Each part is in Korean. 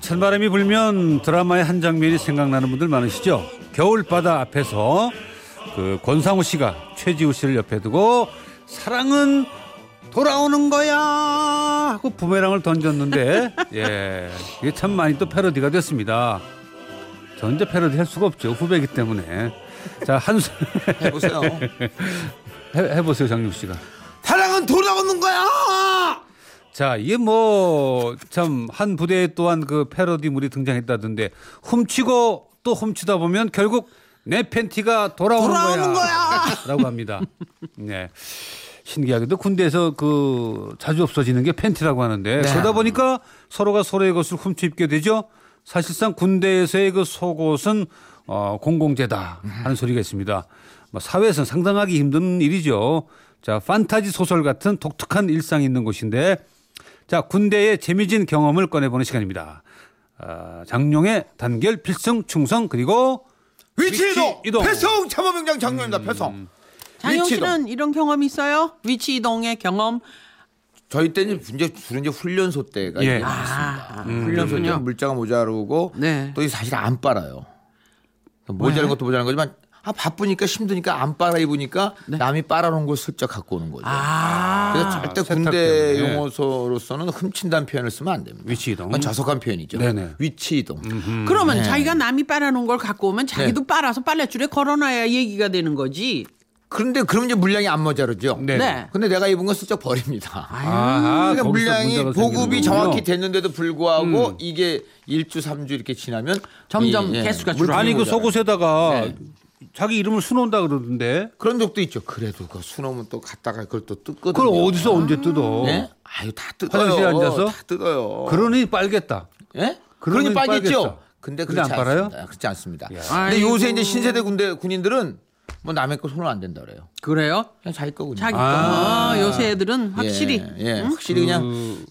찬바람이 불면 드라마의 한 장면이 생각나는 분들 많으시죠? 겨울바다 앞에서 그 권상우 씨가 최지우 씨를 옆에 두고 사랑은 돌아오는 거야 하고 부메랑을 던졌는데 예 이게 참 많이 또 패러디가 됐습니다. 전 이제 패러디 할 수가 없죠 후배이기 때문에 자 한수 해보세요 해, 해보세요 장육 씨가. 사랑은 돌아오는 거야 자, 이게 뭐 참 한 부대에 또한 그 패러디물이 등장했다던데 훔치고 또 훔치다 보면 결국 내 팬티가 돌아오는, 돌아오는 거야. 라고 합니다. 네. 신기하게도 군대에서 그 자주 없어지는 게 팬티라고 하는데 그러다 보니까 서로가 서로의 것을 훔쳐 입게 되죠. 사실상 군대에서의 그 속옷은 어, 공공재다 하는 소리가 있습니다. 뭐 사회에서는 상당하기 힘든 일이죠. 자, 판타지 소설 같은 독특한 일상이 있는 곳인데 자, 군대의 재미진 경험을 꺼내보는 시간입니다. 아, 장룡의 단결 필승 충성 그리고 위치 이동, 이동. 패성 참호명장 장룡입니다 패성 장영 위치 씨는 이런 경험 있어요? 위치 이동의 경험. 저희 때는 이제 주로 이제 훈련소 때가 예. 이제 많습니다. 아, 훈련소 때는 그렇군요. 물자가 모자르고 네. 또이 사실 안 빨아요. 모자란 것도 모자란 거지만 아 바쁘니까 힘드니까 안 빨아 입으니까 남이 빨아놓은 걸 슬쩍 갖고 오는 거죠. 네. 아, 그래서 절대 세탁 군대 때문에. 용어로서는 훔친다는 표현을 쓰면 안 됩니다. 위치 이동. 그건 자석한 표현이죠. 네네. 위치 이동. 그러면 네. 자기가 남이 빨아놓은 걸 갖고 오면 자기도 빨아서 빨래줄에 걸어놔야 얘기가 되는 거지. 그런데 그럼 이제 물량이 안 모자르죠. 네. 네. 근데 내가 입은 건 슬쩍 버립니다. 아, 그러니까 물량이 보급이 정확히 돼. 됐는데도 불구하고 이게 일주삼주 이렇게 지나면 점점 이, 예, 개수가 물품이 아니 그. 속옷에다가 네. 자기 이름을 수놓는다 그러던데 그런 적도 있죠. 그래도 그 수놓으면 또 갔다가 그걸 또 뜯거든요. 그걸 어디서 언제 뜯어? 예? 아유 다 뜯어요. 화장실에 앉아서? 다 뜯어요. 그러니 빨겠다. 예? 그러니 그러니 빨겠죠. 빨겠어. 근데 그렇지 안? 않습니다. 그렇지 않습니다. 근데. 요새 이제 신세대 군대 군인들은 뭐 남의 거 손을 안 댄다 그래요. 그래요? 그냥 자기 거군요. 자기 거. 아. 아, 요새 애들은 확실히. 예, 예, 확실히 그 냥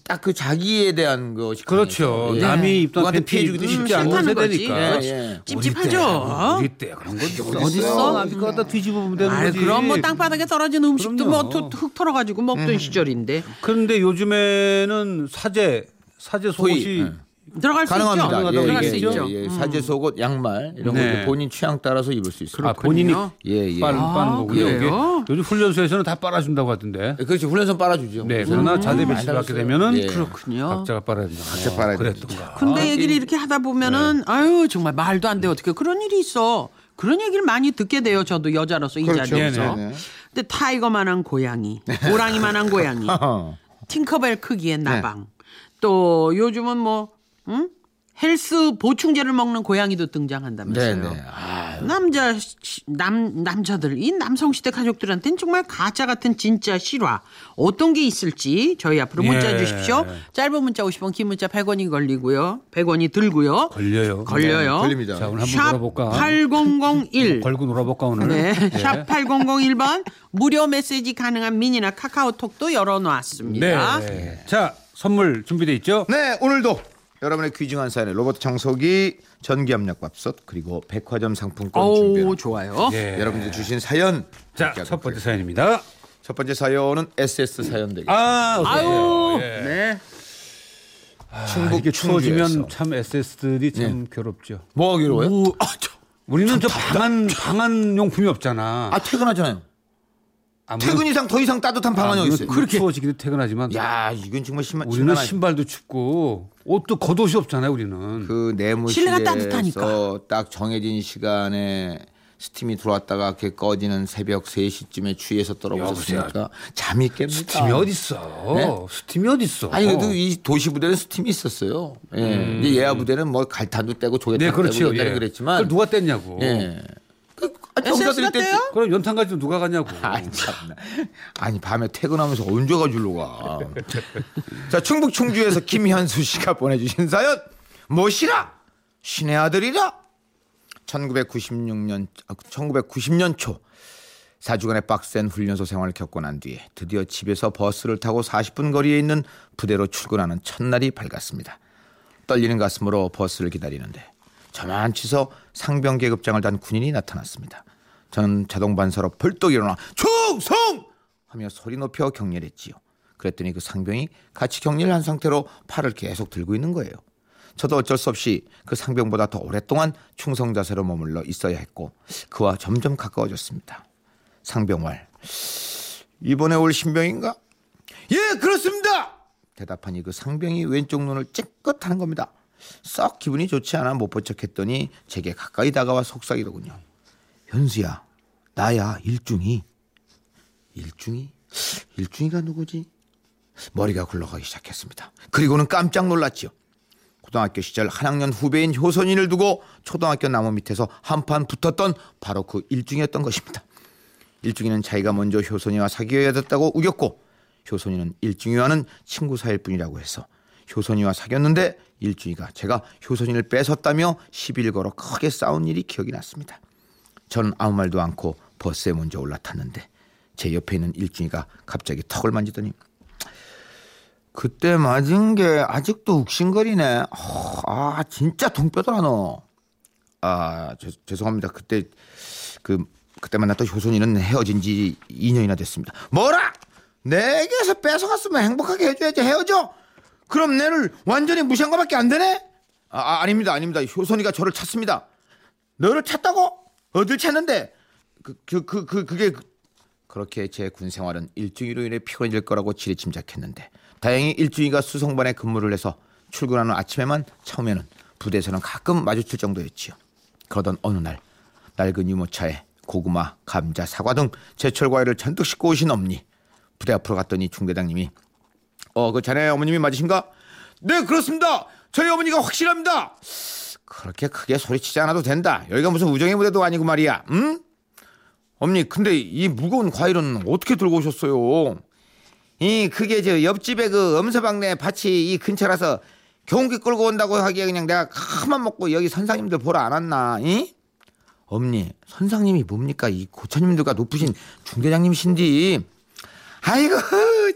딱 그 자기에 대한 것이 그렇죠. 예. 남이 입던 팬티 피해 주기도 음, 쉽지 거지. 세대니까. 예, 예. 찝찝하죠. 우리 때 그런 거 어디 있어? 남이 거다 뒤집어 보면 되는 아이, 거지. 그럼 뭐 땅바닥에 떨어진 음식도 그럼요. 뭐흙 털어가지고 먹던 시절인데 그런데 요즘에는 사제 사제 속옷이 소위, 예. 들어갈 수 가능합니다. 있죠. 가능하다고 예, 들어갈 예, 수 예, 있죠. 음. 예, 사제 속옷, 양말 이런 거 네. 이제 본인 취향 따라서 입을 수 있습니다. 아 본인이 예, 예. 빠는, 빠는. 그래요? 이게 요즘 훈련소에서는 다 빨아준다고 하던데. 예, 그렇지 훈련소 빨아주죠. 네. 그러나 자대 많이 배치 받게. 되면은 예. 그렇군요. 각자가 빨아야 된다. 각자 빨아야 그랬던가. 근데 얘기를 이렇게 하다 보면은 아유 정말 말도 안 돼 어떻게 그런 일이 있어. 그런 얘기를 많이 듣게 돼요. 저도 여자로서 이 그렇죠. 자리에서. 네네. 근데 타이거만한 고양이, 호랑이만한 고양이, 어. 팅커벨 크기의 네. 나방. 또 요즘은 뭐 응? 헬스 보충제를 먹는 고양이도 등장한다면서요. 네네. 아, 남자 시- 남 남자들 이 남성 시대 가족들한테는 정말 가짜 같은 진짜 실화 어떤 게 있을지 저희 앞으로 문자 예. 주십시오. 짧은 문자 50원, 긴 문자 100원이 걸리고요. 100원이 들고요. 걸려요. 걸려요. 걸립니다. 자 오늘 한번 샵 놀아볼까? 8001 걸고 놀아볼까 오늘? 네. 예. 샵 8001번 무료 메시지 가능한 미니나 카카오톡도 열어놓았습니다. 네. 자 선물 준비돼 있죠? 네, 오늘도 여러분의 귀중한 사연에 로봇 청소기, 전기압력밥솥 그리고 백화점 상품권 오 준비합니다. 좋아요. 예. 여러분들 주신 사연 자 함께 첫 번째 사연입니다. 첫 번째 사연은 SS 사연 되겠습니다. 아, 아유. 예. 네. 아, 충북 이게 추워지면. 참 SS들이 참 괴롭죠. 뭐가 괴로워요? 오, 아, 저, 우리는 저 방한 방한 용품이 없잖아. 아 퇴근하잖아요. 퇴근 이상 더 이상 따뜻한 방 안에 물론 있어요. 그렇게 추워지기도 퇴근하지만 야, 이건 정말 심한 우리는 심한 신발도 춥고 옷도 겉옷이 없잖아요. 우리는. 그 내무실에서 따뜻하니까. 딱 정해진 시간에 스팀이 들어왔다가 이렇게 꺼지는 새벽 3시쯤에 취해서 떨어졌으니까 잠이 깹니다. 스팀이 어딨어? 네? 스팀이 어딨어? 아니 그래도 이 도시 부대는 스팀이 있었어요. 예. 이제 예하 부대는 뭐 갈탄도 떼고 조개탄 네, 떼고 그렇죠. 옛날에 예. 그랬지만 그걸 누가 뗐냐고. 예. 그, 아, 때? 그럼 연탄까지 좀 누가 가냐고. 아니 참나. 아니 밤에 퇴근하면서 언제 가줄로 가. 자 충북 충주에서 김현수 씨가 보내주신 사연 무엇이라 신의 아들이라 1996년 1990년 초 4주간의 빡센 훈련소 생활을 겪고 난 뒤에 드디어 집에서 버스를 타고 40분 거리에 있는 부대로 출근하는 첫날이 밝았습니다. 떨리는 가슴으로 버스를 기다리는데 저만치서 상병 계급장을 단 군인이 나타났습니다. 저는 자동 반사로 벌떡 일어나 충성! 하며 소리 높여 격려를 했지요. 그랬더니 그 상병이 같이 격려를 한 상태로 팔을 계속 들고 있는 거예요. 저도 어쩔 수 없이 그 상병보다 더 오랫동안 충성 자세로 머물러 있어야 했고 그와 점점 가까워졌습니다. 상병말 이번에 올 신병인가? 예 그렇습니다. 대답하니 그 상병이 왼쪽 눈을 찌끗하는 겁니다. 썩 기분이 좋지 않아 못 본 척했더니 제게 가까이 다가와 속삭이더군요. 현수야 나야 일중이 일중이 일중이가 누구지? 머리가 굴러가기 시작했습니다. 그리고는 깜짝 놀랐지요. 고등학교 시절 한 학년 후배인 효선이를 두고 초등학교 나무 밑에서 한판 붙었던 바로 그 일중이었던 것입니다. 일중이는 자기가 먼저 효선이와 사귀어야 됐다고 우겼고 효선이는 일중이와는 친구 사이일 뿐이라고 해서 효선이와 사귀었는데 일중이가 제가 효선이를 뺏었다며 시비를 걸어 크게 싸운 일이 기억이 났습니다. 저는 아무 말도 않고 버스에 먼저 올라탔는데 제 옆에 있는 일중이가 갑자기 턱을 만지더니 그때 맞은 게 아직도 욱신거리네. 어, 아 진짜 동뼈더라 너. 아 죄, 죄송합니다. 그때 그 그때 만났던 효선이는 헤어진 지 2년이나 됐습니다. 뭐라? 내게서 뺏어갔으면 행복하게 해줘야지 헤어져. 그럼 내를 완전히 무시한 거밖에 안 되네? 아, 아 아닙니다 아닙니다. 효선이가 저를 찾습니다. 너를 찾다고? 어딜 찾는데? 그 그 그 그 그, 게 그렇게 제 군 생활은 일주일로 인해 피곤해질 거라고 지레 짐작했는데 다행히 일주일가 수송반에 근무를 해서 출근하는 아침에만 처음에는 부대에서는 가끔 마주칠 정도였지요. 그러던 어느 날 낡은 유모차에 고구마, 감자, 사과 등 제철 과일을 잔뜩 싣고 오신 엄니 부대 앞으로 갔더니 중대장님이 어 그 자네 어머님이 맞으신가? 네 그렇습니다. 저희 어머니가 확실합니다. 그렇게 크게 소리치지 않아도 된다. 여기가 무슨 우정의 무대도 아니고 말이야. 응? 어머니 근데 이 무거운 과일은 어떻게 들고 오셨어요? 이 그게 저 옆집에 그 엄서방네 밭이 이 근처라서 경운기 끌고 온다고 하기에 그냥 내가 가만 먹고 여기 선상님들 보러 안 왔나? 이? 엄니 선상님이 뭡니까 이 고처님들과 높으신 중대장님이신디 아이고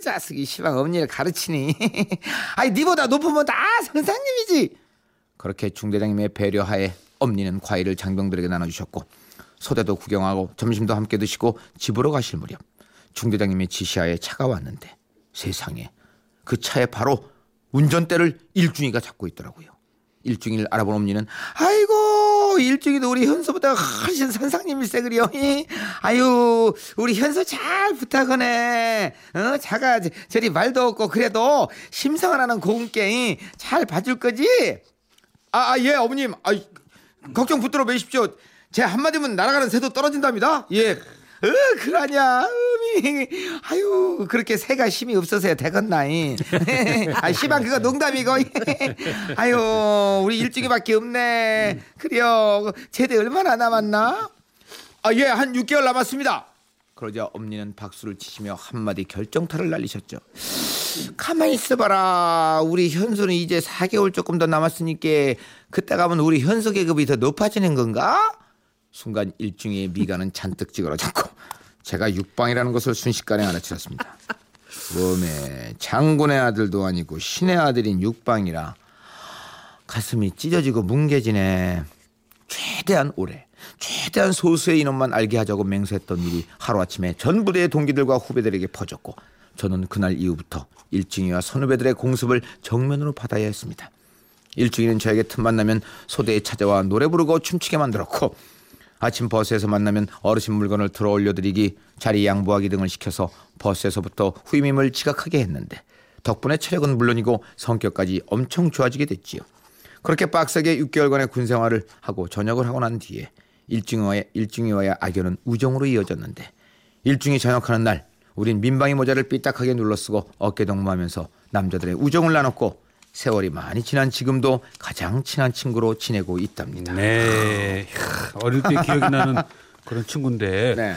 짜스기 시방 엄니를 가르치니 아이 니보다 높으면 다 선상님이지 그렇게 중대장님의 배려하에 엄니는 과일을 장병들에게 나눠주셨고 소대도 구경하고 점심도 함께 드시고 집으로 가실 무렵 중대장님의 지시하에 차가 왔는데 세상에 그 차에 바로 운전대를 일중이가 잡고 있더라고요. 일중이를 알아본 엄니는 아이고 일중이도 우리 현수보다 훨씬 선상님일세 그려. 아유 우리 현수 잘 부탁하네. 어 자가 저리 말도 없고 그래도 심성을 하는 고운께 잘 봐줄 거지. 아 예 어머님 아 걱정 붙들어 매십시오. 제 한마디면 날아가는 새도 떨어진답니다. 예. 어, 그러냐, 음이. 아유, 그렇게 새가 힘이 없어서야 되겠나이. 아, 시방 그거 농담이고. 아유, 우리 일주기밖에 없네. 그래요. 제대 얼마나 남았나? 아, 예, 한 6개월 남았습니다. 그러자 엄니는 박수를 치시며 한마디 결정타를 날리셨죠. 가만히 있어봐라. 우리 현수는 이제 4개월 조금 더 남았으니까 그때 가면 우리 현수 계급이 더 높아지는 건가? 순간 일중의 미간은 잔뜩 찌그러졌고 제가 육방이라는 것을 순식간에 알아차렸습니다. 웜에 장군의 아들도 아니고 신의 아들인 육방이라 가슴이 찢어지고 뭉개지네. 최대한 오래 최대한 소수의 인원만 알게 하자고 맹세했던 일이 하루아침에 전 부대의 동기들과 후배들에게 퍼졌고 저는 그날 이후부터 일중이와 선후배들의 공습을 정면으로 받아야 했습니다. 일중이는 저에게 틈만 나면 소대에 찾아와 노래 부르고 춤추게 만들었고 아침 버스에서 만나면 어르신 물건을 들어 올려드리기 자리 양보하기 등을 시켜서 버스에서부터 후임임을 지각하게 했는데 덕분에 체력은 물론이고 성격까지 엄청 좋아지게 됐지요. 그렇게 빡세게 6개월간의 군 생활을 하고 전역을 하고 난 뒤에 일중이와의 일중이와의 악연은 우정으로 이어졌는데 일중이 전역하는 날 우린 민방위 모자를 삐딱하게 눌러쓰고 어깨 동무하면서 남자들의 우정을 나눴고 세월이 많이 지난 지금도 가장 친한 친구로 지내고 있답니다. 네. 어릴 때 기억이 나는 그런 친구인데. 네.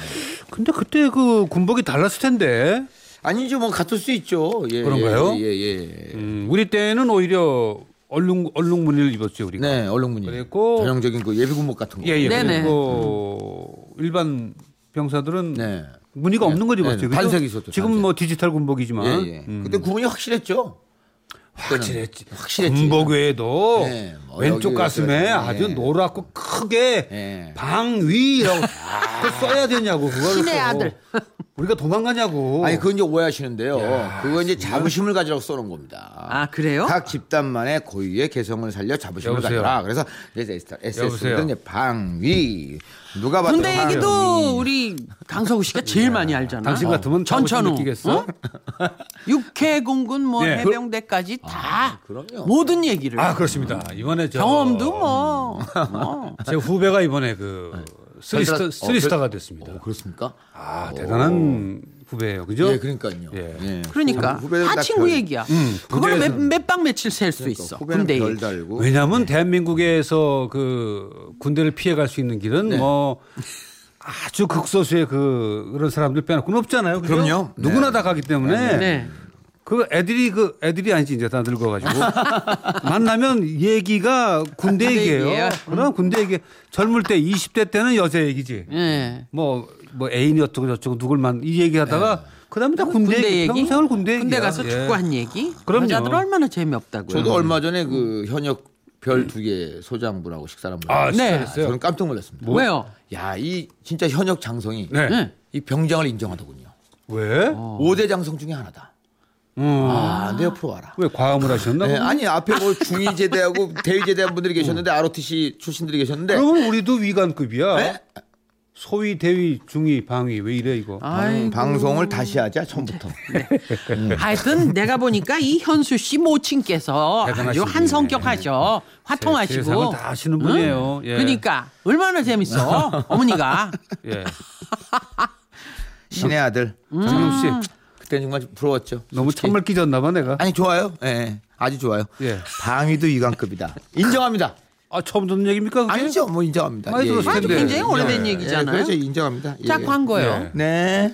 근데 그때 그 군복이 달랐을 텐데. 아니죠, 뭐 같을 수 있죠. 예, 그런가요? 예, 예, 예. 음, 우리 때는 오히려 얼룩 얼룩 무늬를 입었죠 우리가. 네, 얼룩 무늬. 그랬고- 전형적인 그 예비 군복 같은 거. 예, 예. 네네. 그리고 일반 병사들은 네. 무늬가 없는 걸 네, 입었죠. 네. 그죠? 단색이 있었죠, 지금 단색. 뭐 디지털 군복이지만. 예, 예. 음. 그때 구분이 확실했죠. 확실했지. 확실했지. 군복 외에도 네, 뭐 왼쪽 가슴에 있어요. 아주 네. 노랗고 크게 네. 방위라고 그걸 써야 되냐고 그걸 신의 써. 아들. 우리가 도망가냐고. 아니 그건 이제 오해하시는데요. 그거 이제 자부심을 가지라고 써놓은 겁니다. 아, 그래요? 각 집단만의 고유의 개성을 살려 자부심을 여보세요? 가져라. 그래서 이제? SS들은 이제 방위 누가 봐도 군대. 얘기도 우리 강서구 씨가 제일 많이 알잖아. 당신 같으면 전천후, 느끼겠어? 어? 육해공군 뭐 예. 해병대까지 다 그럼요. 모든 얘기를 아 그렇습니다. 이번에 저 경험도 뭐, 뭐. 제 후배가 이번에 그 쓰리스타, 어, 쓰리스타가 됐습니다. 어, 그렇습니까? 아 대단한 후배예요, 그죠? 예, 그러니까요. 예. 그러니까 후배들 다다 친구 별- 얘기야. 음, 그거를 군대에서- 몇방 며칠 셀수 있어. 군대. 달고. 왜냐하면 대한민국에서 그 군대를 피해갈 수 있는 길은 네. 뭐 아주 극소수의 그 그런 사람들 빼놓고는 없잖아요. 그죠? 그럼요. 누구나 네. 다 가기 때문에 네. 그 애들이 그 애들이 아니지 이제 다 늙어가지고 만나면 얘기가 군대 군대 얘기예요. 그럼 군대 얘기 젊을 때 20대 때는 여자 얘기지. 예. 뭐, 뭐 애인이 어쩌고 저쩌고 누굴 만, 이 얘기 하다가 그 다음에 다 군대, 군대 얘기, 얘기. 평생을 군대 군대 얘기야. 가서 예. 축구한 얘기. 그럼요. 여자들 얼마나 재미없다고요. 저도 얼마 전에 그 현역 별 두 개 소장분하고 식사를 한번 아, 네. 저는 깜짝 놀랐습니다. 왜요? 야, 이 진짜 현역 장성이 네. 네. 이 병장을 인정하더군요. 왜? 오 5대 장성 중에 하나다. 음. 아, 내 옆으로 와라. 왜 과음을 하셨나? 네, 아니 앞에 뭐 중위 제대하고 대위 제대한 분들이 계셨는데 ROTC 출신들이 계셨는데 그러면 우리도 위관급이야. 네? 소위, 대위, 중위, 방위 왜 이래 이거? 아이고. 방송을 다시 하자 처음부터. 하여튼 내가 보니까 이 현수 씨 모친께서 아주 대단하신 한 성격하셔. 세- 화통하시고. 세상을 다 아시는 분이에요. 예. 그러니까 얼마나 재밌어. 어머니가. 예. 신의 아들. 정용 씨 그때 정말 부러웠죠. 너무 솔직히. 찬말 끼졌나 봐 내가. 아니 좋아요. 예, 아주 좋아요. 예. 방위도 위관급이다. 인정합니다. 아 처음 듣는 얘기입니까? 그게? 아니죠, 뭐 인정합니다. 많이 들었을 아주 텐데. 굉장히 오래된 예, 얘기잖아요. 그렇죠, 인정합니다. 예. 자 광고요. 네. 네.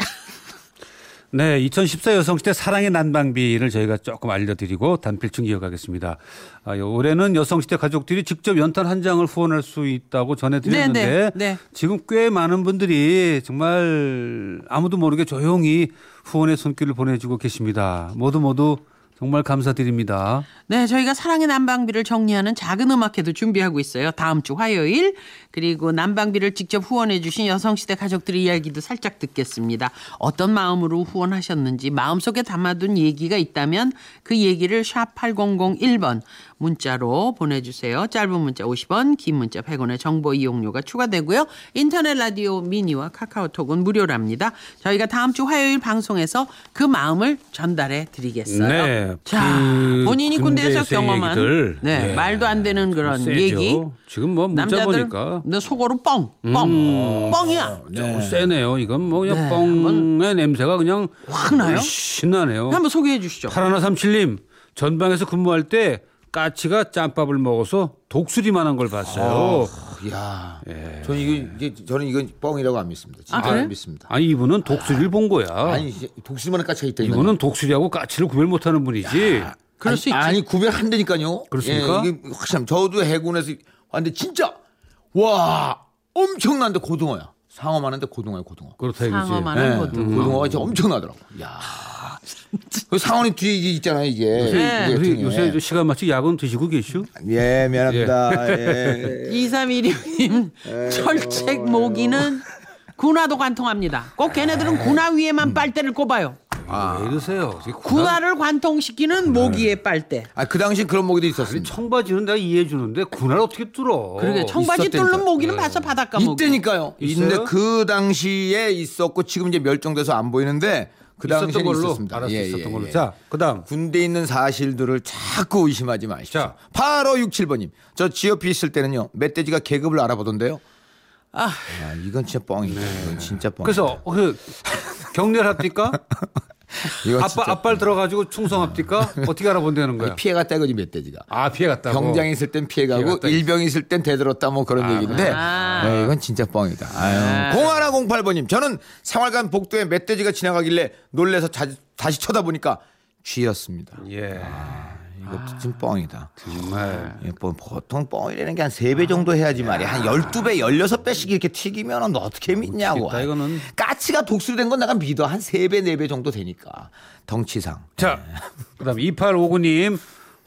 네, 2014 여성시대 사랑의 난방비를 저희가 조금 알려드리고 단필충 이어가겠습니다. 아, 올해는 여성시대 가족들이 직접 연탄 한 장을 후원할 수 있다고 전해드렸는데 네, 네, 네. 지금 꽤 많은 분들이 정말 아무도 모르게 조용히 후원의 손길을 보내주고 계십니다. 모두 모두 정말 감사드립니다. 네, 저희가 사랑의 난방비를 정리하는 작은 음악회도 준비하고 있어요. 다음 주 화요일. 그리고 난방비를 직접 후원해 주신 여성시대 가족들의 이야기도 살짝 듣겠습니다. 어떤 마음으로 후원하셨는지 마음속에 담아둔 얘기가 있다면 그 얘기를 샵 8001번 문자로 보내주세요. 짧은 문자 50원, 긴 문자 100원의 정보 이용료가 추가되고요. 인터넷 라디오 미니와 카카오톡은 무료랍니다. 저희가 다음 주 화요일 방송에서 그 마음을 전달해 드리겠어요. 네, 자, 그 본인이 군대에서 경험한. 네, 네. 말도 안 되는 그런 세죠. 얘기. 지금 뭐 문자 남자들 보니까 너 속으로 뻥, 뻥, 뻥이야. 좀 세네요. 이건 뭐 그냥 네, 뻥의 냄새가 그냥 확 나요? 신나네요. 한번 소개해 주시죠. 파라나 삼칠님 전방에서 근무할 때 까치가 짬밥을 먹어서 독수리만한 걸 봤어요. 야, 저는 이거 이제 저는 이건 뻥이라고 안 믿습니다. 진짜 아, 그래? 안 믿습니다. 아니 이분은 독수리를 본 거야. 아니 독수리만한 까치가 있다 이거는. 이분은 독수리하고 까치를 구별 못하는 분이지. 그럴 아니, 수 있지. 아니 구별한다니까요. 그렇습니까? 예, 이게 확실함. 저도 해군에서 왔는데 진짜 와 엄청난데 고등어야. 상어만한데 고등어야 고등어. 그렇다 이거지. 상어만한 예, 고등어. 고등어가 진짜 엄청나더라고. 야. 그 상어는 뒤에 이게 있잖아요 이게. 네. 요새, 등에. 요새 저 시간 맞춰 약은 드시고 계슈? 예 미안합니다. 예. 2316님 철책 모기는 군화도 관통합니다. 꼭 걔네들은 군화 위에만 빨대를 꼽아요. 왜 이러세요? 군화를 관통시키는 모기의 빨대. 아 그 당시 그런 모기도 있었습니다. 청바지는 내가 이해해 주는데 군화를 어떻게 뚫어? 그러게 청바지 있었다니까. 뚫는 모기는 봤어 바닷가 모기. 이때니까요. 있어요? 근데 그 당시에 있었고 지금 이제 멸종돼서 안 보이는데 그 당시에 걸로 있었습니다. 알았어 예, 있었던 예, 걸로. 예. 자, 그다음 군대에 있는 사실들을 자꾸 의심하지 마십시오. 자. 8567번님. 저 GOP 있을 때는요. 멧돼지가 계급을 알아보던데요. 아, 아, 이건 진짜 뻥이네. 이건 진짜 뻥. 그래서 그 경례를 합니까? 이거 아빠 진짜 앞발 들어가지고 충성 합니까? 어떻게 알아본다는 거야? 피해가 떼거지 멧돼지가. 아 피해 갔다고. 병장에 있을 땐 피해가고 피해갔다. 일병이 있을 땐 대들었다 뭐 그런 얘기인데 아. 네, 이건 진짜 뻥이다. 아유. 0108번님 저는 생활관 복도에 멧돼지가 지나가길래 놀래서 자, 다시 쳐다보니까 쥐였습니다. 예. 이것도 좀 뻥이다. 정말. 예, 뭐 보통 뻥이라는 게 한 세 배 정도 해야지 말이야. 한 12배, 16배씩 이렇게 튀기면 어떻게 믿냐고. 미치겠다, 이거는. 까치가 독수리 된 건 내가 믿어. 한 세 배, 네 배 정도 되니까. 덩치상. 자, 그 다음 2859님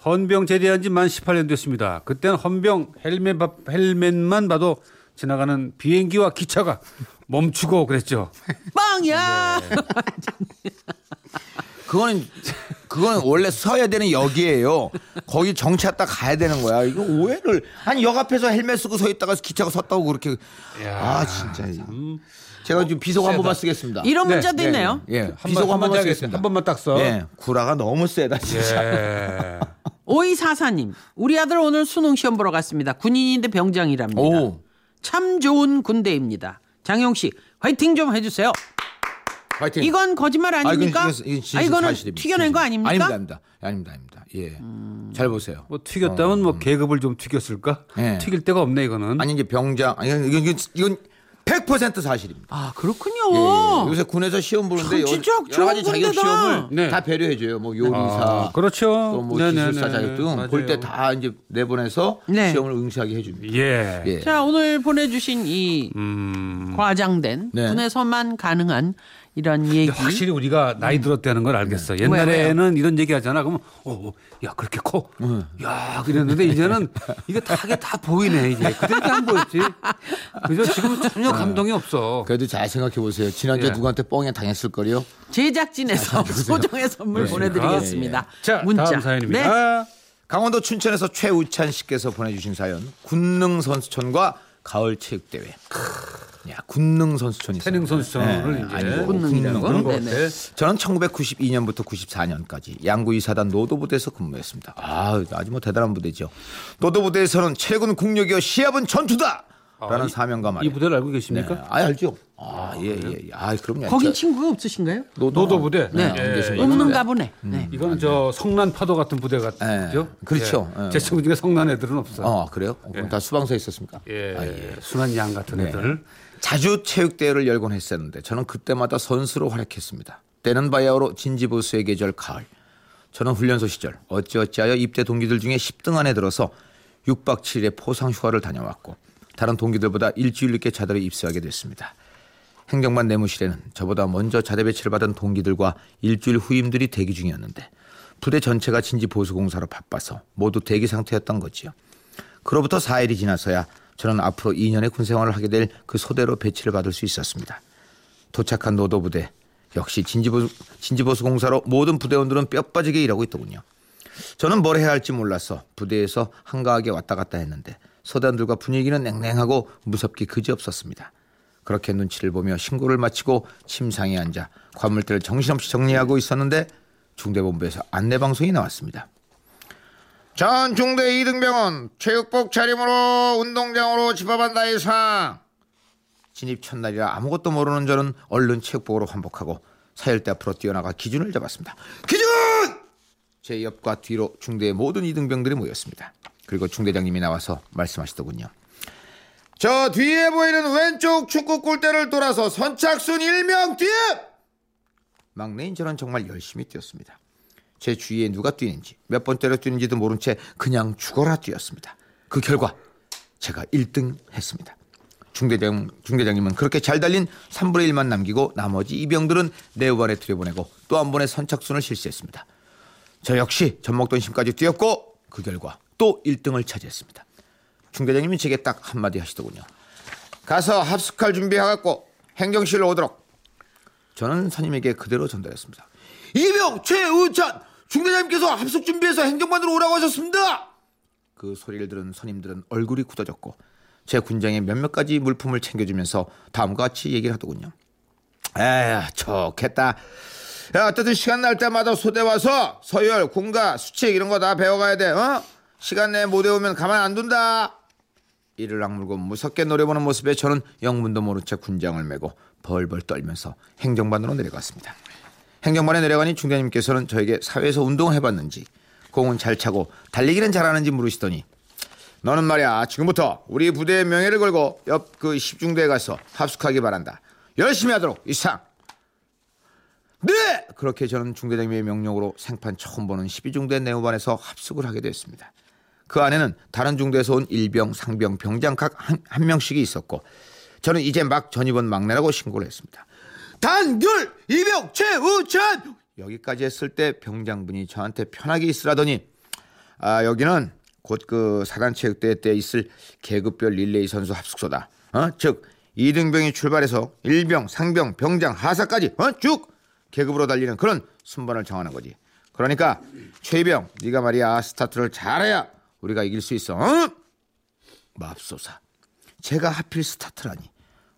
헌병 제대한 지 만 18년 됐습니다. 그때는 헌병 헬멧 바- 헬멧만 봐도 지나가는 비행기와 기차가 멈추고 그랬죠. 빵이야. 그거는 그거는 원래 서야 되는 역이에요. 거기 정차했다 가야 되는 거야. 이거 오해를 아니 역 앞에서 헬멧 쓰고 서 있다가 기차가 섰다고 그렇게 아 진짜 제가 지금 비속 한 번만 쓰겠습니다. 이런 네, 문자도 네, 있네요. 예, 한 비속 번- 한 번만 한 쓰겠습니다. 한 번만 딱 써. 예, 구라가 너무 세다 진짜. 예. 오이사사님, 우리 아들 오늘 수능 시험 보러 갔습니다. 군인인데 병장이랍니다. 오. 참 좋은 군대입니다. 장용 씨, 화이팅 좀 해주세요. 파이팅. 이건 거짓말 아닙니까? 아, 이건, 이건 진실 아, 이거는 사실입니다. 튀겨낸 거. 아닙니까? 아닙니다, 아닙니다, 아닙니다, 아닙니다. 예, 잘 보세요. 뭐 튀겼다면 뭐 계급을 좀 튀겼을까? 예. 튀길 데가 없네 이거는. 아니 이제 병장, 아니 이건 이건, 이건 100% 사실입니다. 아, 예, 그렇군요. 예. 요새 군에서 시험 보는데 참 진짜 여러, 가지 좋은 자격 군대다. 시험을 네. 다 배려해 줘요. 뭐 요리사, 아, 그렇죠. 또뭐 네네네. 기술사 자격증 맞아요. 볼때 다 이제 내보내서 네. 시험을 응시하게 해줍니다. 예. 예. 자, 오늘 보내주신 이 음. 과장된 네. 군에서만 가능한 이런 얘기. 확실히 우리가 나이 들었다는 걸 알겠어. 옛날에는 이런 얘기 하잖아. 그러면 어, 어, 야 그렇게 커. 야 그랬는데 이제는 이게 다게 다 보이네 이제. 그때는 안 보였지. 그죠? 지금 전혀 감동이 없어. 그래도 잘 생각해 보세요. 지난주에 예. 누구한테 뻥에 당했을 거요? 제작진에서 소정의 선물 보내드리겠습니다. 자 문자. 다음 사연입니다. 네. 강원도 춘천에서 최우찬 씨께서 보내주신 사연 군능 선수촌과 가을 체육대회. 야 군능 선수촌이 태능 있습니다. 선수촌을 네, 이제 아니고 군능이라고? 군능. 그런 거 네네. 같아. 저는 1992년부터 94년까지 양구 이사단 노도부대에서 근무했습니다. 아, 아주 뭐 대단한 부대죠. 노도부대에서는 체군 국력이여 시합은 전투다! 라는 이- 사명과 말이. 이 부대를 알고 네. 계십니까? 아, 알죠. 아, 예, 예. 예. 아, 그럼요. 거긴 저- 친구가 없으신가요? 노도 부대. 네. 예, 없는가 보네. 음. 네. 이거는 저 성난 파도 같은 부대 같죠? 예, 그렇죠. 예. 제 친구 중에 성난 애들은 없어. 어, 그래요? 어, 그럼 다 수방서에 있었습니까? 예, 아, 예. 순한 양 같은 네. 애들. 자주 체육대회를 열곤 했었는데 저는 그때마다 선수로 활약했습니다. 때는 바야흐로 진지보수의 계절 가을. 저는 훈련소 시절 어찌어찌하여 입대 동기들 중에 10등 안에 들어서 6박 7일의 포상 휴가를 다녀왔고 다른 동기들보다 일주일 늦게 자대로 입수하게 됐습니다. 행정반 내무실에는 저보다 먼저 자대 배치를 받은 동기들과 일주일 후임들이 대기 중이었는데 부대 전체가 진지 보수공사로 바빠서 모두 대기 상태였던 거지요. 그로부터 4일이 지나서야 저는 앞으로 2년의 군 생활을 하게 될 그 소대로 배치를 받을 수 있었습니다. 도착한 노도부대 역시 진지보수, 진지보수 공사로 모든 부대원들은 뼈 빠지게 일하고 있더군요. 저는 뭘 해야 할지 몰라서 부대에서 한가하게 왔다 갔다 했는데 소대원들과 분위기는 냉랭하고 무섭기 그지없었습니다. 그렇게 눈치를 보며 신고를 마치고 침상에 앉아 관물대를 정신없이 정리하고 있었는데 중대본부에서 안내방송이 나왔습니다. 전 중대 2등병원 체육복 차림으로 운동장으로 집합한다 이상 진입 첫날이라 아무것도 모르는 저는 얼른 체육복으로 환복하고 사열대 앞으로 뛰어나가 기준을 잡았습니다. 기준! 제 옆과 뒤로 중대의 모든 이등병들이 모였습니다. 그리고 중대장님이 나와서 말씀하시더군요. 저 뒤에 보이는 왼쪽 축구 골대를 돌아서 선착순 1명 뛰어! 막내인 저는 정말 열심히 뛰었습니다. 제 주위에 누가 뛰는지 몇 번째로 뛰는지도 모른 채 그냥 죽어라 뛰었습니다. 그 결과 제가 1등 했습니다. 중대장, 중대장님은 그렇게 잘 달린 3분의 1만 남기고 나머지 이병들은 내후반에 들여보내고 또 한 번의 선착순을 실시했습니다. 저 역시 젖먹던 심까지 뛰었고 그 결과 또 1등을 차지했습니다. 중대장님이 제게 딱 한마디 하시더군요. 가서 합숙할 준비해갖고 행정실로 오도록. 저는 선임에게 그대로 전달했습니다. 이병 최우찬 중대장님께서 합숙 준비해서 행정반으로 오라고 하셨습니다. 그 소리를 들은 선임들은 얼굴이 굳어졌고 제 군장에 몇몇 가지 물품을 챙겨주면서 다음과 같이 얘기를 하더군요. 에휴 좋겠다. 야 어쨌든 시간 날 때마다 소대 와서 서열, 군가, 수칙 이런 거 다 배워가야 돼. 어? 시간 내에 못 외우면 가만 안 둔다. 이를 악물고 무섭게 노려보는 모습에 저는 영문도 모른 채 군장을 메고 벌벌 떨면서 행정반으로 내려갔습니다. 행정반에 내려가니 중대님께서는 저에게 사회에서 운동을 해봤는지 공은 잘 차고 달리기는 잘하는지 물으시더니 너는 말이야 지금부터 우리 부대의 명예를 걸고 옆 그 10중대에 가서 합숙하기 바란다. 열심히 하도록 이상. 네! 그렇게 저는 중대장님의 명령으로 생판 처음 보는 12중대 내후반에서 합숙을 하게 됐습니다. 그 안에는 다른 중대에서 온 일병, 상병, 병장 각 한, 한 명씩이 있었고 저는 이제 막 전입원 막내라고 신고를 했습니다. 단결, 이병, 최우찬! 여기까지 했을 때 병장분이 저한테 편하게 있으라더니 아 여기는 곧 그 사단체육대회 때 있을 계급별 릴레이 선수 합숙소다. 어? 즉 이등병이 출발해서 일병, 상병, 병장, 하사까지 어? 쭉 계급으로 달리는 그런 순번을 정하는 거지. 그러니까 최병, 네가 말이야 스타트를 잘해야 우리가 이길 수 있어. 어? 맙소사. 제가 하필 스타트라니.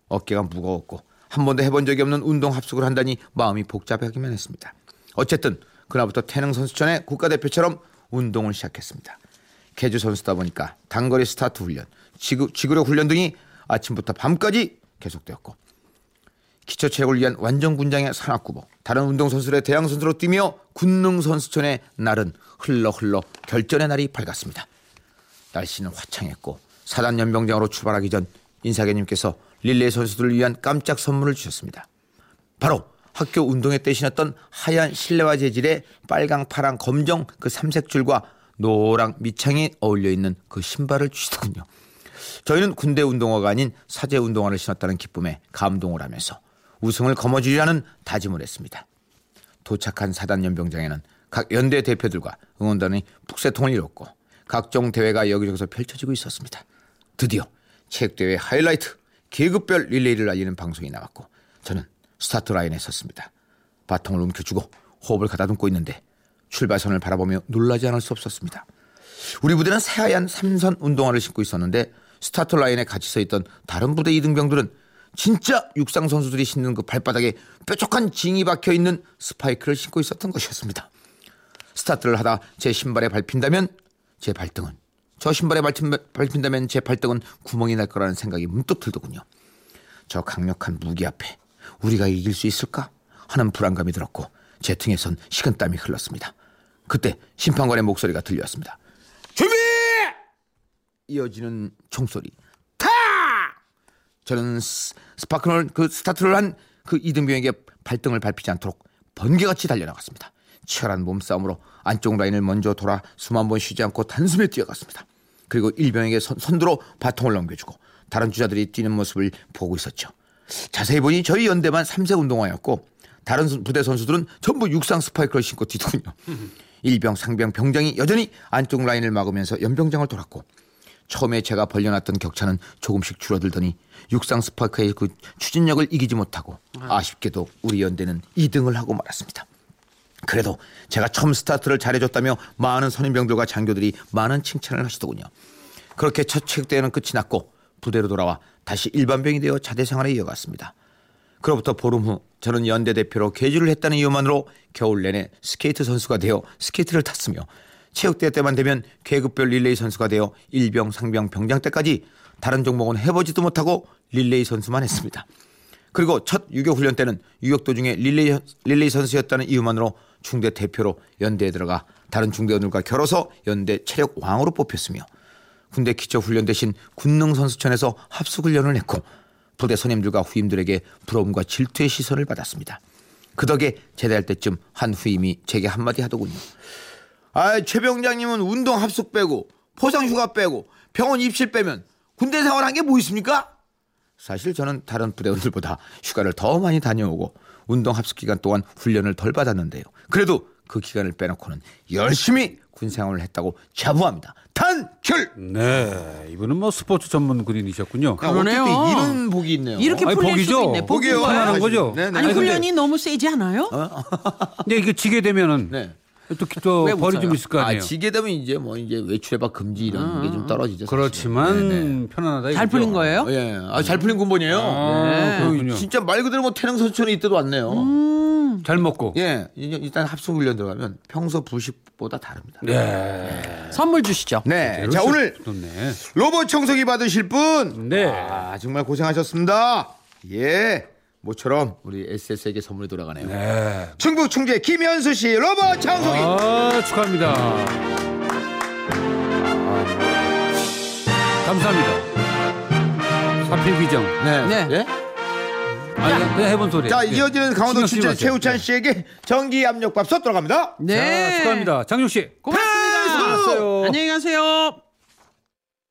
어깨가 무거웠고 한 번도 해본 적이 없는 운동 합숙을 한다니 마음이 복잡하기만 했습니다. 어쨌든 그날부터 태릉 선수촌의 국가대표처럼 운동을 시작했습니다. 계주 선수다 보니까 단거리 스타트 훈련, 지구, 지구력 훈련 등이 아침부터 밤까지 계속되었고 기초체육을 위한 완전 군장의 산악구보, 다른 운동선수들의 대항 선수로 뛰며 권능 선수촌의 날은 흘러 흘러 결전의 날이 밝았습니다. 날씨는 화창했고 사단 연병장으로 출발하기 전 인사계님께서 릴레이 선수들을 위한 깜짝 선물을 주셨습니다. 바로 학교 운동회 때 신었던 하얀 실내화 재질의 빨강, 파랑, 검정 그 삼색 줄과 노랑 밑창이 어울려 있는 그 신발을 주시더군요. 저희는 군대 운동화가 아닌 사제 운동화를 신었다는 기쁨에 감동을 하면서 우승을 거머쥐려는 다짐을 했습니다. 도착한 사단 연병장에는 각 연대 대표들과 응원단이 북새통을 이뤘고 각종 대회가 여기저기서 펼쳐지고 있었습니다. 드디어 체육대회 하이라이트 계급별 릴레이를 알리는 방송이 나왔고 저는 스타트 라인에 섰습니다. 바통을 움켜쥐고 호흡을 가다듬고 있는데 출발선을 바라보며 놀라지 않을 수 없었습니다. 우리 부대는 새하얀 삼선 운동화를 신고 있었는데 스타트 라인에 같이 서 있던 다른 부대 이등병들은 진짜 육상 선수들이 신는 그 발바닥에 뾰족한 징이 박혀 있는 스파이크를 신고 있었던 것이었습니다. 스타트를 하다 제 신발에 밟힌다면 제 발등은 저 신발에 밟힌, 밟힌다면 제 발등은 구멍이 날 거라는 생각이 문득 들더군요. 저 강력한 무기 앞에 우리가 이길 수 있을까 하는 불안감이 들었고 제 등에선 식은땀이 흘렀습니다. 그때 심판관의 목소리가 들려왔습니다. 준비! 이어지는 총소리. 타! 저는 스, 스파크널 그 스타트를 한 그 이등병에게 발등을 밟히지 않도록 번개같이 달려나갔습니다. 치열한 몸싸움으로 안쪽 라인을 먼저 돌아 숨 한 번 쉬지 않고 단숨에 뛰어갔습니다. 그리고 일병에게 선, 선두로 바통을 넘겨주고 다른 주자들이 뛰는 모습을 보고 있었죠. 자세히 보니 저희 연대만 3세 운동화였고 다른 부대 선수들은 전부 육상 스파이크를 신고 뛰더군요. 일병, 상병, 병장이 여전히 안쪽 라인을 막으면서 연병장을 돌았고 처음에 제가 벌려놨던 격차는 조금씩 줄어들더니 육상 스파이크의 그 추진력을 이기지 못하고 아쉽게도 우리 연대는 2등을 하고 말았습니다. 그래도 제가 처음 스타트를 잘해줬다며 많은 선임병들과 장교들이 많은 칭찬을 하시더군요. 그렇게 첫 체육대회는 끝이 났고 부대로 돌아와 다시 일반병이 되어 자대 생활에 이어갔습니다. 그로부터 보름 후 저는 연대 대표로 개주를 했다는 이유만으로 겨울 내내 스케이트 선수가 되어 스케이트를 탔으며 체육대회 때만 되면 계급별 릴레이 선수가 되어 일병, 상병, 병장 때까지 다른 종목은 해보지도 못하고 릴레이 선수만 했습니다. 그리고 첫 유격 훈련 때는 유격 도중에 릴레이, 릴레이 선수였다는 이유만으로 중대 대표로 연대에 들어가 다른 중대원들과 겨뤄서 연대 체력 왕으로 뽑혔으며 군대 기초 훈련 대신 권능 선수촌에서 합숙 훈련을 했고 부대 선임들과 후임들에게 부러움과 질투의 시선을 받았습니다. 그 덕에 제대할 때쯤 한 후임이 제게 한마디 하더군요. 아, 최 병장님은 운동 합숙 빼고 포상 휴가 빼고 병원 입실 빼면 군대 생활한 게 뭐 있습니까? 사실 저는 다른 부대원들보다 휴가를 더 많이 다녀오고 운동 합숙 기간 동안 훈련을 덜 받았는데요. 그래도 그 기간을 빼놓고는 열심히 군 생활을 했다고 자부합니다. 단결! 네, 이분은 뭐 스포츠 전문 군인이셨군요. 그러네요. 이런 복이 있네요. 이렇게 아니, 풀릴 복이죠. 수도 있네. 거야. 편안한 거죠. 네, 네. 아니 훈련이 너무 세지 않아요? 근데 이게 지게 되면은 네. 또, 또왜 벌이 좀? 있을 거 아, 아니에요. 지게 되면 이제 뭐 이제 외출해봐 금지 이런 게좀 떨어지죠. 사실은. 그렇지만 네, 네. 편안하다. 잘. 풀린 거예요? 예, 아, 잘 풀린 군번이에요. 아, 네. 진짜 말 그대로 뭐 태릉 선수촌에 이때도 왔네요. 잘 먹고. 예, 일단 합숙 훈련 들어가면 평소 부식보다 다릅니다. 네. 선물 주시죠. 네, 자 오늘 좋네. 로봇 청소기 받으실 분, 네. 아 정말 고생하셨습니다. 예, 모처럼 우리 SS에게 선물이 돌아가네요. 네. 충북 충주의 김현수 씨 로봇 청소기. 아, 축하합니다. 감사합니다. 사필 귀정. 네. 네. 예? 아니, 그냥 해본 소리. 자 예. 이어지는 강원도 춘천. 최우찬 씨에게 전기 압력밥 솥 돌아갑니다. 네. 자, 축하합니다. 장용 씨. 고맙습니다. 안녕히 가세요.